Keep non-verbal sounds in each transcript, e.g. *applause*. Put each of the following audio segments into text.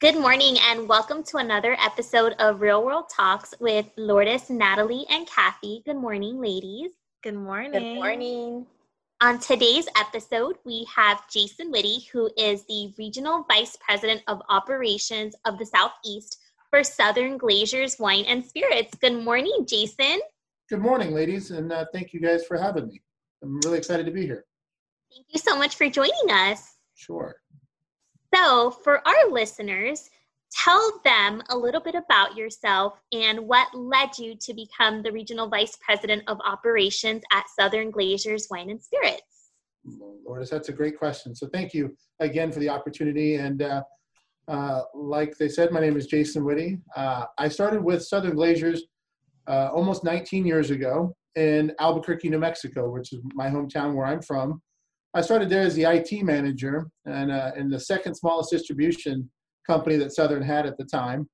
Good morning and welcome to another episode of Real World Talks with Lourdes, Natalie, and Kathy. Good morning, ladies. Good morning. Good morning. On today's episode, we have Jason Whitty, who is the Regional Vice President of Operations of the Southeast for Southern Glazer's Wine and Spirits. Good morning, Jason. Good morning, ladies, and uh, thank you guys for having me. I'm really excited to be here. Thank you so much for joining us. Sure. So, for our listeners, tell them a little bit about yourself and what led you to become the Regional Vice President of Operations at Southern Glazer's Wine and Spirits. Lourdes, that's a great question. So, thank you again for the opportunity. And uh, uh, like they said, my name is Jason Whitty. Uh, I started with Southern Glazer's uh, almost 19 years ago in Albuquerque, New Mexico, which is my hometown where I'm from. I started there as the IT manager and uh, in the second smallest distribution company that Southern had at the time.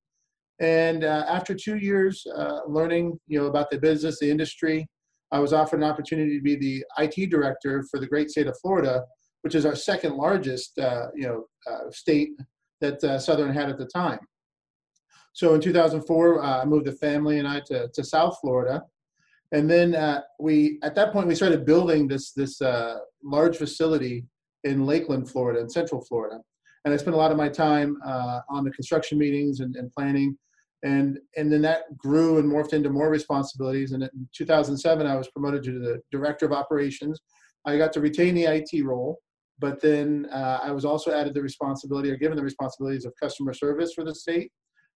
And uh, after two years uh, learning, you know, about the business, the industry, I was offered an opportunity to be the IT director for the great state of Florida, which is our second largest, uh, you know, uh, state that uh, Southern had at the time. So in 2004, I moved the family and I to, to South Florida and then uh, we at that point we started building this this uh, large facility in Lakeland, Florida, in Central Florida, and I spent a lot of my time uh, on the construction meetings and, and, planning, and and then that grew and morphed into more responsibilities. And in 2007, I was promoted to the director of operations. I got to retain the IT role, but then uh, I was also added the responsibility or given the responsibilities of customer service for the state,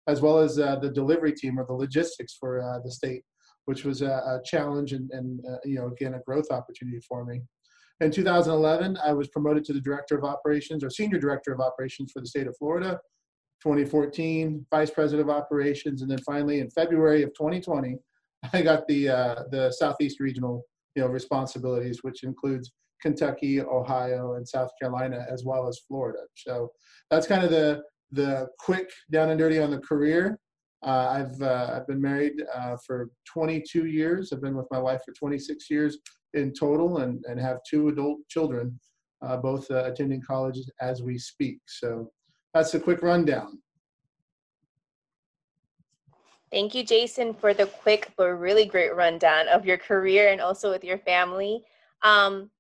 as well as uh, the delivery team or the logistics for uh, the state which was a, a challenge and, and uh, you know again a growth opportunity for me. In 2011, I was promoted to the director of operations or senior director of operations for the state of Florida. 2014, vice president of operations, and then finally in February of 2020, *laughs* I got the uh, the southeast regional you know responsibilities, which includes Kentucky, Ohio, and South Carolina, as well as Florida. So that's kind of the the quick down and dirty on the career. Uh, I've uh, I've been married uh, for 22 years. I've been with my wife for 26 years in total, and and have two adult children, uh, both uh, attending college as we speak. So that's a quick rundown. Thank you, Jason, for the quick but really great rundown of your career and also with your family. Um,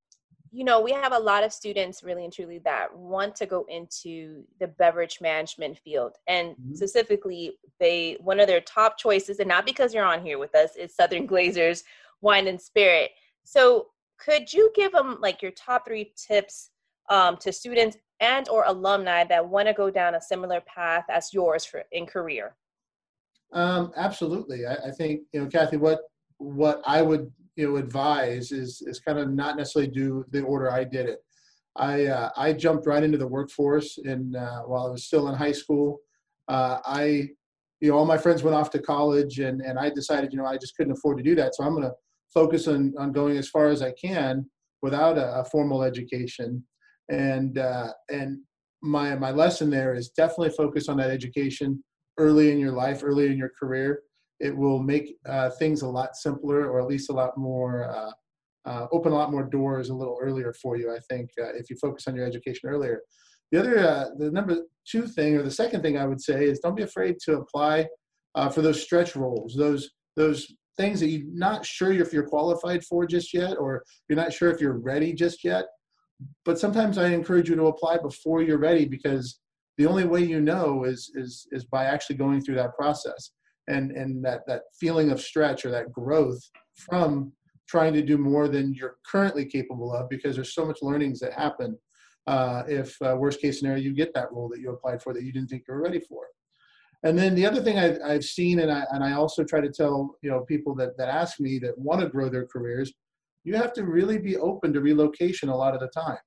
you know, we have a lot of students really and truly that want to go into the beverage management field. And mm-hmm. specifically, they one of their top choices, and not because you're on here with us, is Southern Glazer's Wine and Spirit. So could you give them like your top three tips um, to students and or alumni that want to go down a similar path as yours for in career? Um, absolutely. I, I think, you know, Kathy, what what I would you know advise is is kind of not necessarily do the order I did it. I uh, I jumped right into the workforce and uh, while I was still in high school, uh, I you know all my friends went off to college and and I decided you know I just couldn't afford to do that, so I'm going to focus on on going as far as I can without a, a formal education. And uh, and my my lesson there is definitely focus on that education early in your life, early in your career it will make uh, things a lot simpler or at least a lot more uh, uh, open a lot more doors a little earlier for you i think uh, if you focus on your education earlier. The other uh, the number two thing or the second thing i would say is don't be afraid to apply uh, for those stretch roles those those things that you're not sure if you're qualified for just yet or you're not sure if you're ready just yet. But sometimes i encourage you to apply before you're ready because the only way you know is is is by actually going through that process and and that that feeling of stretch or that growth from trying to do more than you're currently capable of because there's so much learnings that happen uh, if uh, worst case scenario you get that role that you applied for that you didn't think you were ready for. And then the other thing I've, I've seen and I, and I also try to tell you know people that, that ask me that want to grow their careers you have to really be open to relocation a lot of the time.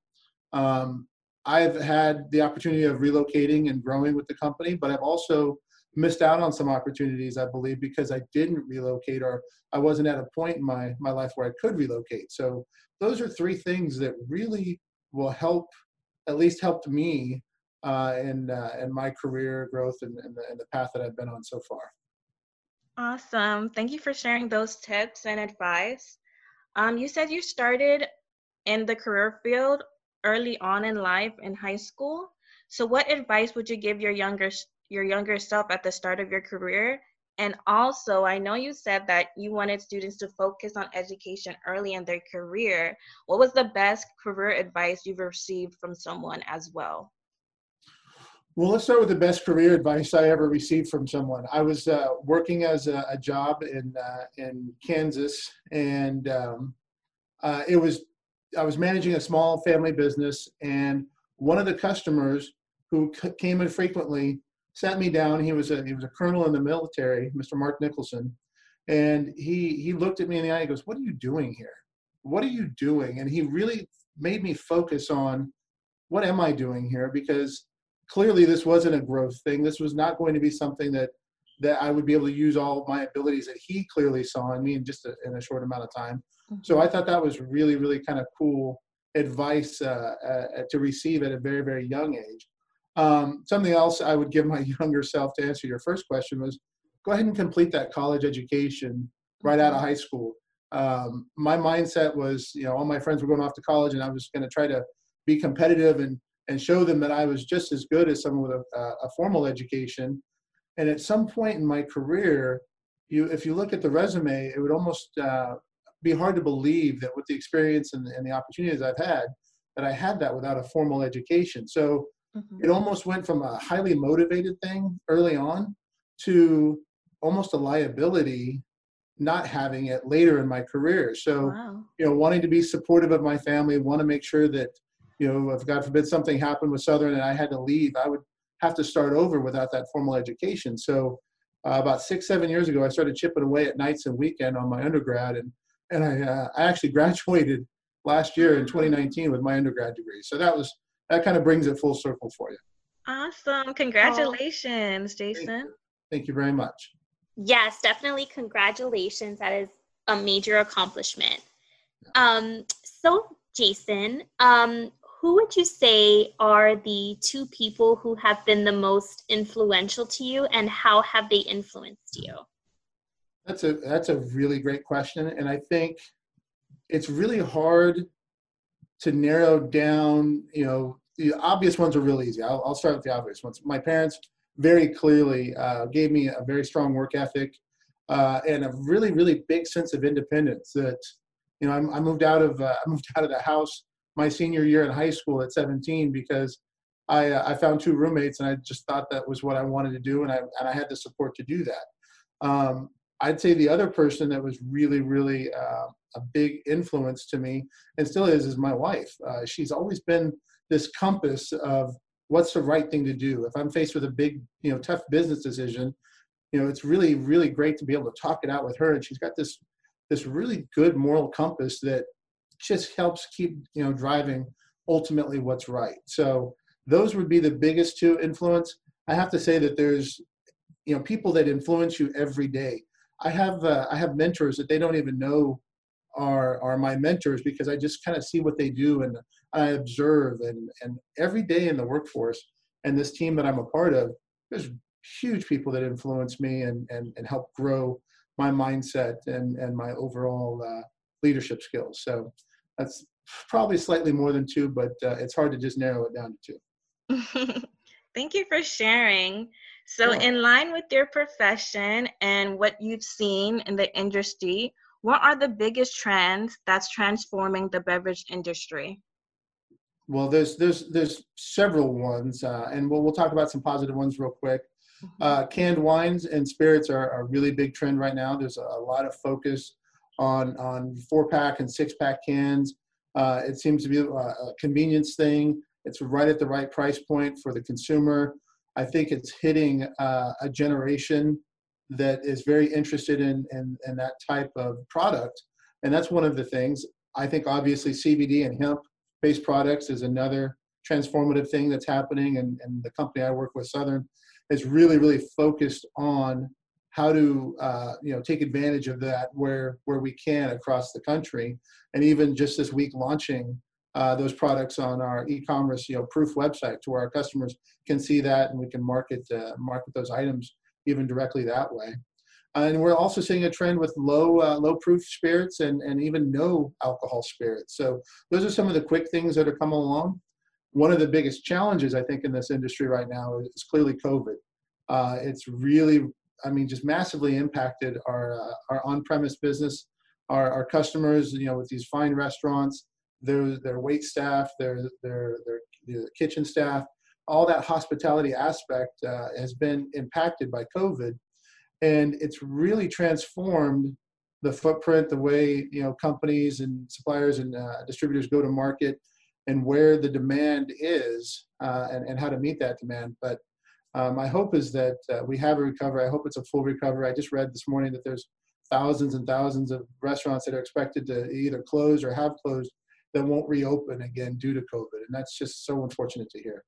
Um, i've had the opportunity of relocating and growing with the company but i've also missed out on some opportunities, I believe, because I didn't relocate or I wasn't at a point in my, my life where I could relocate. So those are three things that really will help, at least helped me uh, in, uh, in my career growth and, and, the, and the path that I've been on so far. Awesome. Thank you for sharing those tips and advice. Um, you said you started in the career field early on in life in high school. So, what advice would you give your younger your younger self at the start of your career? And also, I know you said that you wanted students to focus on education early in their career. What was the best career advice you've received from someone as well? Well, let's start with the best career advice I ever received from someone. I was uh, working as a, a job in uh, in Kansas, and um, uh, it was I was managing a small family business, and one of the customers who c- came in frequently sat me down. He was a he was a colonel in the military, Mr. Mark Nicholson, and he he looked at me in the eye. He goes, "What are you doing here? What are you doing?" And he really made me focus on what am I doing here because clearly this wasn't a growth thing. This was not going to be something that that I would be able to use all my abilities that he clearly saw in me in just a, in a short amount of time. Mm-hmm. So I thought that was really really kind of cool advice uh, uh, to receive at a very very young age. Um, something else I would give my *laughs* younger self to answer your first question was go ahead and complete that college education right out of mm-hmm. high school. Um, my mindset was, you know, all my friends were going off to college, and I was going to try to be competitive and and show them that I was just as good as someone with a, a formal education. And at some point in my career, you if you look at the resume, it would almost uh, be hard to believe that with the experience and, and the opportunities I've had, that I had that without a formal education. So Mm-hmm. It almost went from a highly motivated thing early on to almost a liability not having it later in my career. So, wow. you know, wanting to be supportive of my family, want to make sure that, you know, if God forbid something happened with Southern and I had to leave, I would have to start over without that formal education. So, uh, about six, seven years ago, I started chipping away at nights and weekend on my undergrad, and and I uh, I actually *laughs* graduated last year in 2019 with my undergrad degree. So that was that kind of brings it full circle for you. Awesome. Congratulations, Jason. Thank you. Thank you very much. Yes, definitely congratulations. That is a major accomplishment. Um, so, Jason, um, who would you say are the two people who have been the most influential to you, and how have they influenced you? That's a that's a really great question, and I think it's really hard to narrow down, you know, the obvious ones are really easy. I'll, I'll start with the obvious ones. My parents very clearly uh, gave me a very strong work ethic uh, and a really, really big sense of independence. That you know, I, I moved out of uh, I moved out of the house my senior year in high school at 17 because I uh, I found two roommates and I just thought that was what I wanted to do and I and I had the support to do that. Um, I'd say the other person that was really, really uh, a big influence to me and still is is my wife. Uh, she's always been this compass of what's the right thing to do. If I'm faced with a big, you know, tough business decision, you know, it's really, really great to be able to talk it out with her. And she's got this this really good moral compass that just helps keep, you know, driving ultimately what's right. So those would be the biggest two influence. I have to say that there's, you know, people that influence you every day. I have uh, I have mentors that they don't even know are are my mentors because I just kind of see what they do and I observe and and every day in the workforce and this team that I'm a part of, there's huge people that influence me and and, and help grow my mindset and and my overall uh, leadership skills. So that's probably slightly more than two, but uh, it's hard to just narrow it down to two. *laughs* Thank you for sharing. So, in line with your profession and what you've seen in the industry, what are the biggest trends that's transforming the beverage industry? Well, there's there's there's several ones, uh, and we'll we'll talk about some positive ones real quick. Mm-hmm. Uh, canned wines and spirits are, are a really big trend right now. There's a, a lot of focus on on four pack and six pack cans. Uh, it seems to be a, a, convenience thing. It's right at the right price point for the consumer. I think it's hitting uh, a generation that is very interested in, in, in that type of product. And that's one of the things. I think obviously CBD and hemp based products is another transformative thing that's happening. And, and the company I work with, Southern, is really, really focused on how to uh, you know take advantage of that where where we can across the country and even just this week launching uh, those products on our e-commerce you know proof website to where our customers can see that and we can market uh, market those items even directly that way. And we're also seeing a trend with low uh, low proof spirits and, and even no alcohol spirits. So those are some of the quick things that are coming along. One of the biggest challenges I think in this industry right now is clearly COVID. Uh, it's really, I mean, just massively impacted our uh, our on-premise business, our, our customers. You know, with these fine restaurants, their their wait staff, their their their, their kitchen staff, all that hospitality aspect uh, has been impacted by COVID, and it's really transformed the footprint, the way you know companies and suppliers and uh, distributors go to market, and where the demand is, uh, and and how to meet that demand. But um, my hope is that uh, we have a recovery. I hope it's a full recovery. I just read this morning that there's thousands and thousands of restaurants that are expected to either close or have closed that won't reopen again due to COVID, and that's just so unfortunate to hear.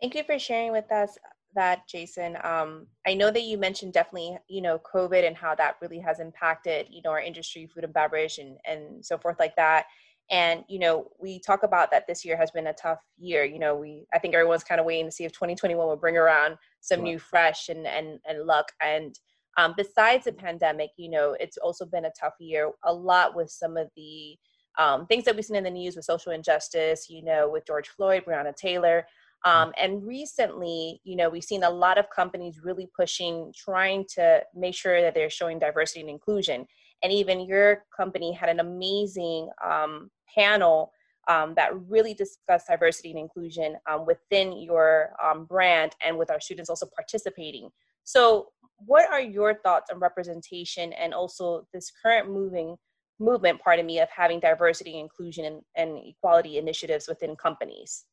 Thank you for sharing with us that, Jason. Um, I know that you mentioned definitely, you know, COVID and how that really has impacted, you know, our industry, food and beverage, and and so forth like that. And you know, we talk about that this year has been a tough year. You know, we I think everyone's kind of waiting to see if 2021 will bring around some new fresh and and and luck. And um, besides the pandemic, you know, it's also been a tough year. A lot with some of the um, things that we've seen in the news with social injustice. You know, with George Floyd, Breonna Taylor. Um, and recently, you know, we've seen a lot of companies really pushing, trying to make sure that they're showing diversity and inclusion. And even your company had an amazing um, panel um, that really discussed diversity and inclusion um, within your um, brand and with our students also participating. So, what are your thoughts on representation and also this current moving movement, pardon me, of having diversity, inclusion, and, and equality initiatives within companies?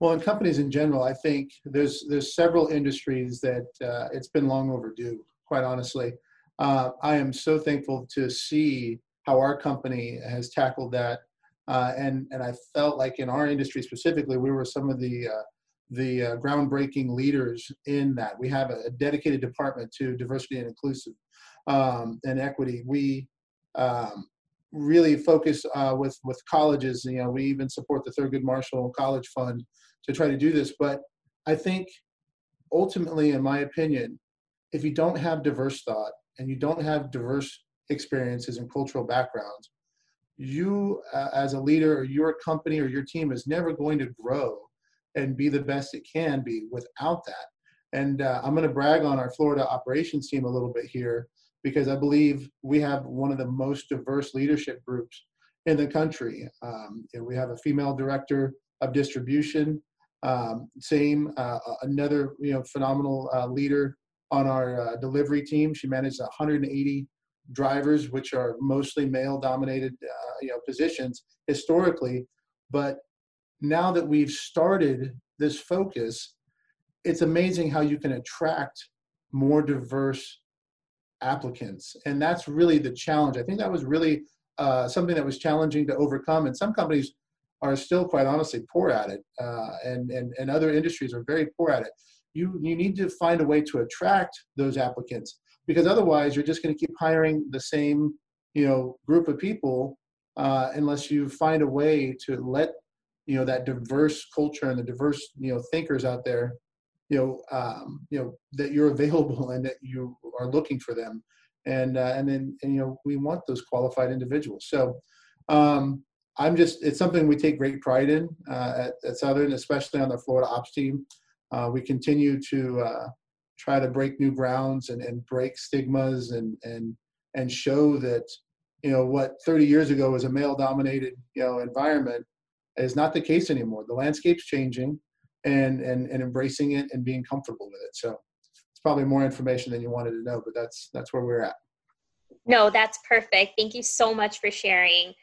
Well, in companies in general, I think there's there's several industries that uh, it's been long overdue. Quite honestly, uh, I am so thankful to see how our company has tackled that, uh, and and I felt like in our industry specifically, we were some of the uh, the uh, groundbreaking leaders in that. We have a, dedicated department to diversity and inclusive um, and equity. We um, really focus uh, with with colleges. You know, we even support the Thurgood Marshall College Fund to try to do this. But I think ultimately, in my opinion, if you don't have diverse thought and you don't have diverse experiences and cultural backgrounds, you uh, as a leader or your company or your team is never going to grow and be the best it can be without that. And uh, I'm going to brag on our Florida operations team a little bit here because I believe we have one of the most diverse leadership groups in the country. Um, we have a female director of distribution. Um, same, uh, another you know phenomenal uh, leader on our uh, delivery team. She managed 180 drivers, which are mostly male-dominated uh, you know positions historically. But now that we've started this focus, it's amazing how you can attract more diverse applicants, and that's really the challenge. I think that was really uh, something that was challenging to overcome, and some companies are still quite honestly poor at it, uh, and, and, and other industries are very poor at it. You, you need to find a way to attract those applicants because otherwise you're just going to keep hiring the same you know group of people uh, unless you find a way to let you know that diverse culture and the diverse you know thinkers out there you know um, you know that you're *laughs* available and that you are looking for them and uh, and then and, you know we want those qualified individuals so um, I'm just, it's something we take great pride in uh, at, at, Southern, especially on the Florida ops team. Uh, we continue to uh, try to break new grounds and, and break stigmas and, and, and show that, you know, what 30 years ago was a male dominated, you know, environment is not the case anymore. The landscape's changing and, and, and embracing it and being comfortable with it. So it's probably more information than you wanted to know, but that's, that's where we're at. No, that's perfect. Thank you so much for sharing.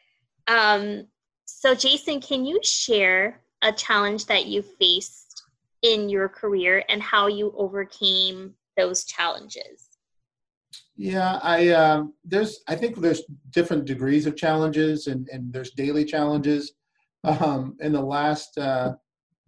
Um, so, Jason, can you share a challenge that you faced in your career and how you overcame those challenges? Yeah, I um, there's I think there's different degrees of challenges and, and there's daily challenges. Um, in the last uh,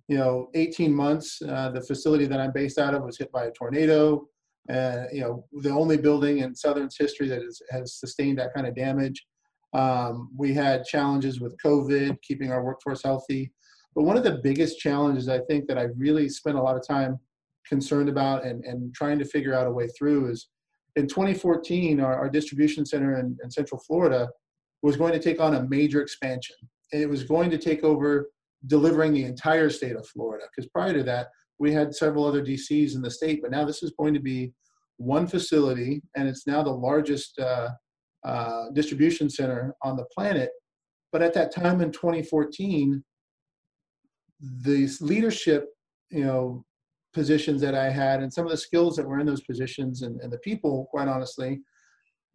you know 18 months, uh, the facility that I'm based out of was hit by a tornado. Uh, you know, the only building in Southern's history that is, has sustained that kind of damage. Um, we had challenges with COVID, keeping our workforce healthy. But one of the biggest challenges I think that I really spent a lot of time concerned about and, and trying to figure out a way through is in 2014, our, our distribution center in, in Central Florida was going to take on a major expansion. And it was going to take over delivering the entire state of Florida. Because prior to that, we had several other DCs in the state, but now this is going to be one facility, and it's now the largest uh, uh, distribution center on the planet. But at that time in 2014, the leadership, you know, positions that I had and some of the skills that were in those positions and, and the people, quite honestly,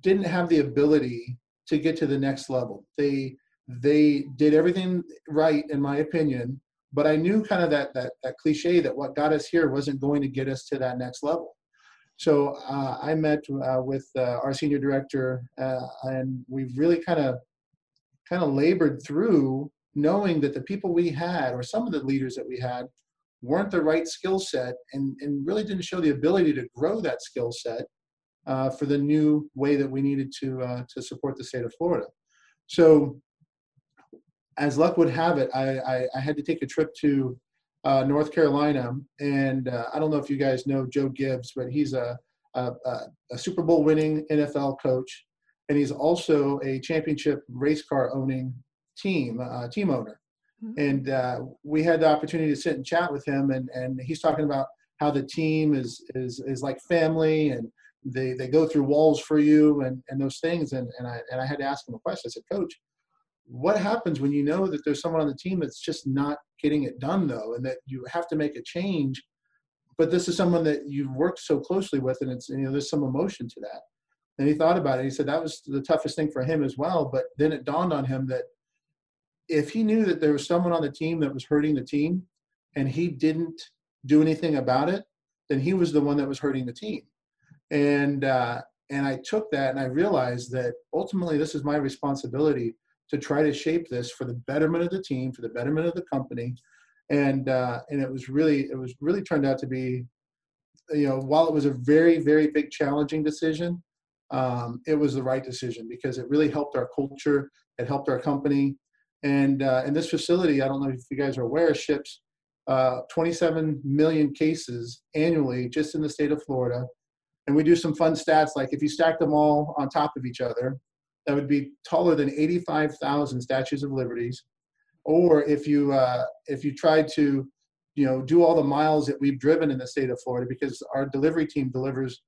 didn't have the ability to get to the next level. They they did everything right, in my opinion, but I knew kind of that that that cliche that what got us here wasn't going to get us to that next level. So uh, I met uh, with uh, our senior director, uh, and we've really kind of kind of labored through knowing that the people we had, or some of the leaders that we had, weren't the right skill set, and and really didn't show the ability to grow that skill set uh, for the new way that we needed to uh, to support the state of Florida. So as luck would have it, I, I, I had to take a trip to uh, North Carolina, and uh, I don't know if you guys know Joe Gibbs, but he's a, a, a, Super Bowl winning NFL coach, and he's also a championship race car owning team uh, team owner. Mm-hmm. And uh, we had the opportunity to sit and chat with him, and, and he's talking about how the team is is is like family, and they they go through walls for you, and and those things. And and I and I had to ask him a question. I said, Coach, what happens when you know that there's someone on the team that's just not getting it done though and that you have to make a change but this is someone that you've worked so closely with and it's you know there's some emotion to that. And he thought about it he said that was the toughest thing for him as well but then it dawned on him that if he knew that there was someone on the team that was hurting the team and he didn't do anything about it then he was the one that was hurting the team. And uh, and i took that and i realized that ultimately this is my responsibility to try to shape this for the betterment of the team, for the betterment of the company, and uh, and it was really it was really turned out to be, you know, while it was a very very big challenging decision, um, it was the right decision because it really helped our culture, it helped our company, and uh, and this facility, I don't know if you guys are aware, ships uh, 27 million cases annually just in the state of Florida. And we do some fun stats like if you stack them all on top of each other, that would be taller than 85,000 statues of liberties. Or if you uh, if you try to you know do all the miles that we've driven in the state of florida because our delivery team delivers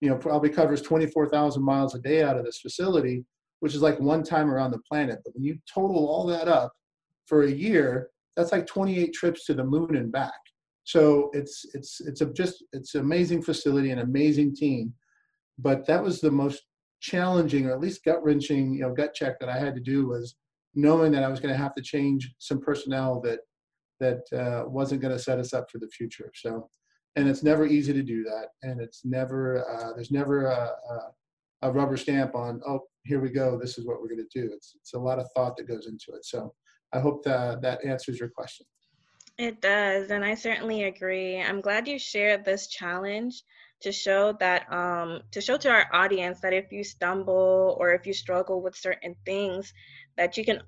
you know probably covers 24,000 miles a day out of this facility which is like one time around the planet. But when you total all that up for a year that's like 28 trips to the moon and back. So it's it's it's a just it's an amazing facility an amazing team. But that was the most challenging or at least gut wrenching, you know, gut check that I had to do was knowing that I was going to have to change some personnel that that uh, wasn't going to set us up for the future. So, and it's never easy to do that, and it's never uh, there's never a, a, a, rubber stamp on oh here we go this is what we're going to do. It's it's a lot of thought that goes into it. So, I hope that that answers your question. It does, and I certainly agree. I'm glad you shared this challenge to show that um, to show to our audience that if you stumble or if you struggle with certain things that you can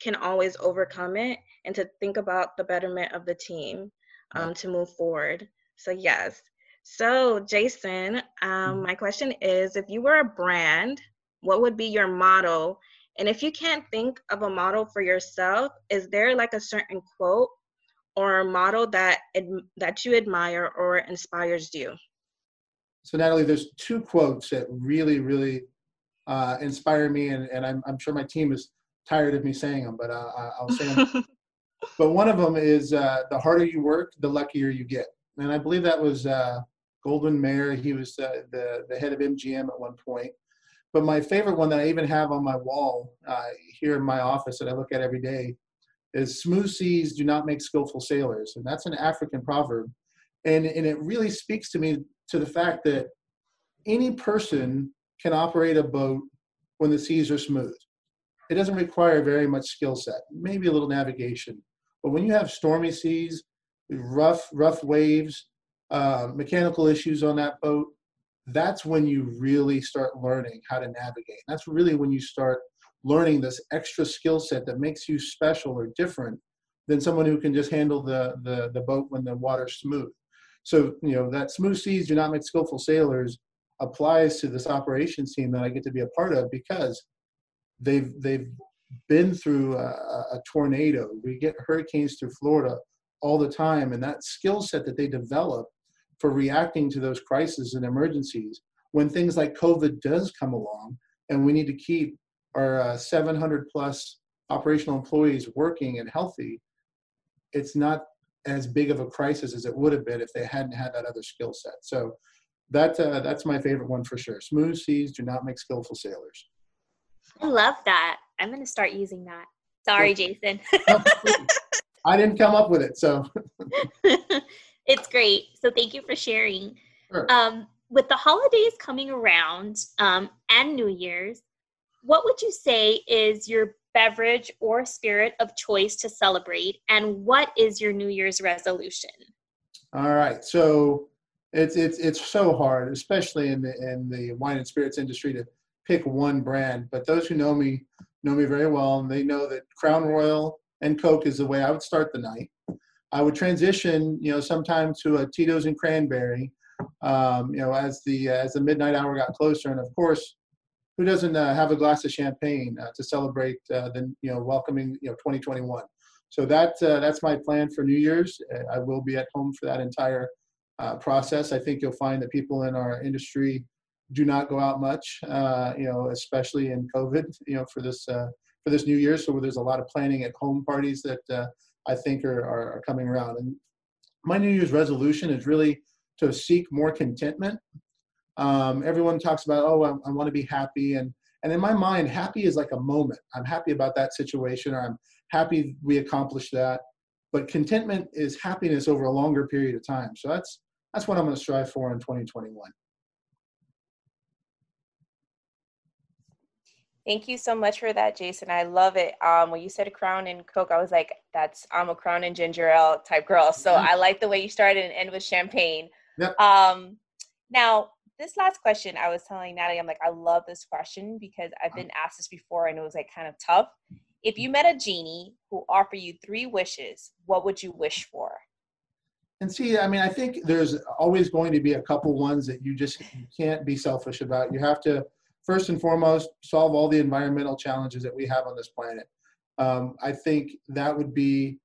can always overcome it and to think about the betterment of the team um, to move forward. So yes. So jason um, mm-hmm. my question is if you were a brand what would be your motto and if you can't think of a model for yourself is there like a certain quote or a model that that you admire or inspires you so Natalie, there's two quotes that really, really uh, inspire me, and, and I'm, I'm sure my team is tired of me saying them, but uh, I'll say them. *laughs* but one of them is uh, the harder you work, the luckier you get. And I believe that was uh, Goldwyn Mayer. He was uh, the, the head of MGM at one point. But my favorite one that I even have on my wall uh, here in my office that I look at every day is smooth seas do not make skillful sailors. And that's an African proverb. And, and it really speaks to me to the fact that any person can operate a boat when the seas are smooth. It doesn't require very much skill set, maybe a little navigation. But when you have stormy seas, rough, rough waves, uh, mechanical issues on that boat, that's when you really start learning how to navigate. That's really when you start learning this extra skill set that makes you special or different than someone who can just handle the, the, the boat when the water's smooth. So, you know, that smooth seas do not make skillful sailors applies to this operations team that I get to be a part of because they've they've been through a, a tornado. We get hurricanes through Florida all the time, and that skill set that they develop for reacting to those crises and emergencies when things like COVID does come along, and we need to keep our uh, 700 plus operational employees working and healthy, it's not as big of a crisis as it would have been if they hadn't had that other skill set. So that uh, that's my favorite one for sure. Smooth seas do not make skillful sailors. I love that. I'm going to start using that. Sorry, Jason. *laughs* I didn't come up with it, so *laughs* it's great. So thank you for sharing. Sure. Um, with the holidays coming around um, and New Year's, what would you say is your beverage or spirit of choice to celebrate? And what is your New Year's resolution? All right. So it's it's it's so hard, especially in the in the wine and spirits industry, to pick one brand. But those who know me know me very well, and they know that Crown Royal and Coke is the way I would start the night. I would transition, you know, sometime to a Tito's and cranberry, um, you know, as the as the midnight hour got closer, and of course, who doesn't uh, have a glass of champagne uh, to celebrate uh, the you know welcoming you know 2021? So that uh, that's my plan for New Year's. Uh, I will be at home for that entire uh, process. I think you'll find that people in our industry do not go out much, you know, especially in COVID, you know, for this for this New Year. So there's a lot of planning at home parties that I think are, are, are coming around. And my New Year's resolution is really to seek more contentment um, everyone talks about, oh, I, I want to be happy. And, and in my mind, happy is like a moment. I'm happy about that situation, or I'm happy we accomplished that. But contentment is happiness over a longer period of time. So that's, that's what I'm going to strive for in 2021. Thank you so much for that, Jason. I love it. Um, when you said Crown and Coke, I was like, "That's I'm a Crown and ginger ale type girl." So mm-hmm. I like the way you started and end with champagne. Yep. Um, now, this last question, I was telling Natalie, I'm like, I love this question because I've been asked this before and it was like kind of tough. If you met a genie who offered you three wishes, what would you wish for? And see, I mean, I think there's always going to be a couple ones that you just you can't be selfish about. You have to, first and foremost, solve all the environmental challenges that we have on this planet. Um, I think that would be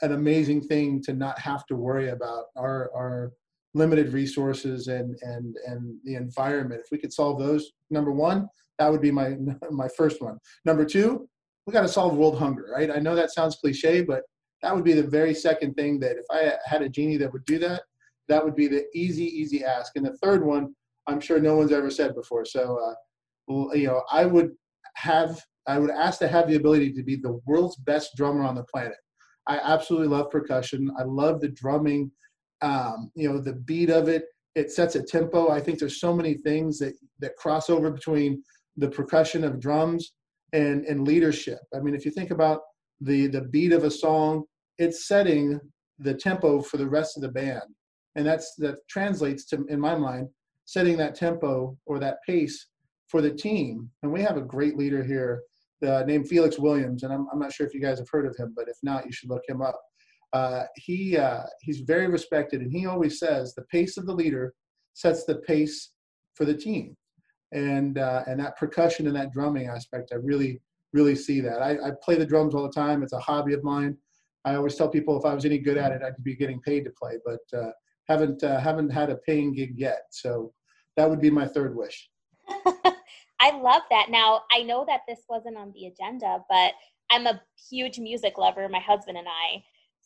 an amazing thing to not have to worry about our, our limited resources and and and the environment. If we could solve those, number one, that would be my *laughs* my first one. Number two, we got to solve world hunger, right? I know that sounds cliche, but that would be the very second thing that if I had a genie that would do that, that would be the easy easy ask. And the third one, I'm sure no one's ever said before. So, uh, you know, I would have I would ask to have the ability to be the world's best drummer on the planet. I absolutely love percussion. I love the drumming um, you know the beat of it it sets a tempo. I think there's so many things that that cross over between the percussion of drums and and leadership. I mean if you think about the the beat of a song it's setting the tempo for the rest of the band. And that's that translates to in my mind setting that tempo or that pace for the team. And we have a great leader here uh, named felix williams. And I'm, I'm not sure if you guys have heard of him but if not you should look him up uh, he uh, he's very respected, and he always says the pace of the leader sets the pace for the team, and uh, and that percussion and that drumming aspect, I really really see that. I, I, play the drums all the time; it's a hobby of mine. I always tell people if I was any good at it, I'd be getting paid to play, but uh, haven't uh, haven't had a paying gig yet. So that would be my third wish. *laughs* I love that. Now I know that this wasn't on the agenda, but I'm a huge music lover. My husband and I.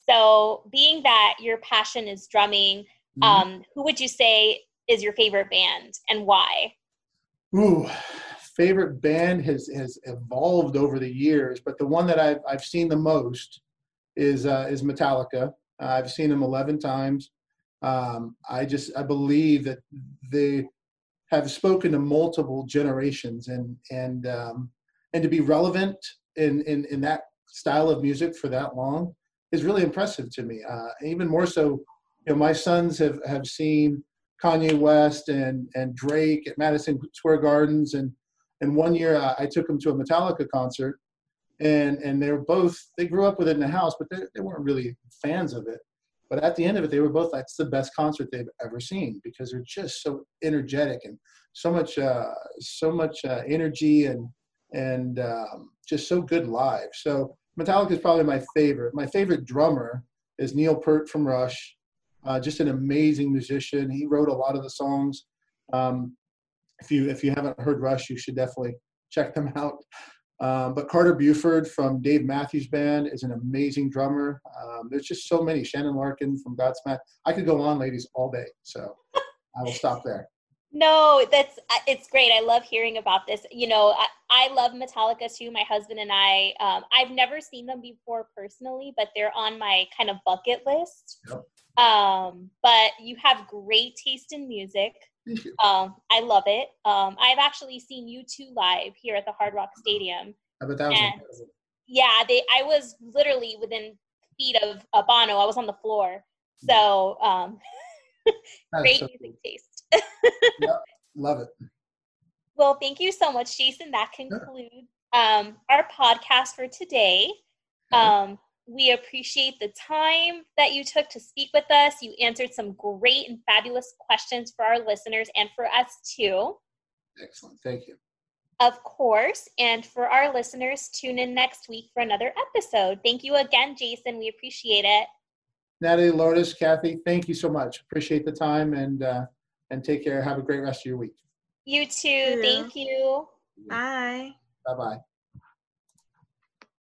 So, being that your passion is drumming, mm-hmm. um, who would you say is your favorite band and why? Ooh, favorite band has has evolved over the years, but the one that I've I've seen the most is uh, is Metallica. Uh, I've seen them eleven times. Um, I just I believe that they have spoken to multiple generations, and and um, and to be relevant in, in in that style of music for that long is really impressive to me. Uh, even more so, you know, my sons have, have seen Kanye West and, and Drake at Madison Square Gardens. And, and one year uh, I took them to a Metallica concert and, and they were both, they grew up with it in the house, but they, they weren't really fans of it. But at the end of it, they were both, that's the best concert they've ever seen because they're just so energetic and so much, uh, so much uh, energy and, and um, just so good live. So Metallica is probably my favorite. My favorite drummer is Neil Peart from Rush. Uh, just an amazing musician. He wrote a lot of the songs. Um, if you if you haven't heard Rush, you should definitely check them *laughs* out. Um, but Carter Beauford from Dave Matthews Band is an amazing drummer. Um, there's just so many. Shannon Larkin from Godsmack. I could go on, ladies, all day. So I will stop there. No, that's uh, it's great. I love hearing about this. You know, I, I love Metallica too. My husband and I. Um, I've never seen them before personally, but they're on my kind of bucket list. Yep. Um, but you have great taste in music. Um, I love it. Um, I've actually seen U2 live here at the Hard Rock Stadium. I bet that was and, Yeah, they. I was literally within feet of uh, Bono. I was on the floor. So um, *laughs* great so music cool. taste. Yep, love it. Well, thank you so much, Jason. That concludes um, our podcast for today. Um, we appreciate the time that you took to speak with us. You answered some great and fabulous questions for our listeners and for us too. Excellent. Thank you. Of course. And for our listeners, tune in next week for another episode. Thank you again, Jason. We appreciate it. Natalie, Lourdes, Kathy, thank you so much. Appreciate the time and uh, and take care. Have a great rest of your week. You too. Thank you. Bye. Bye bye.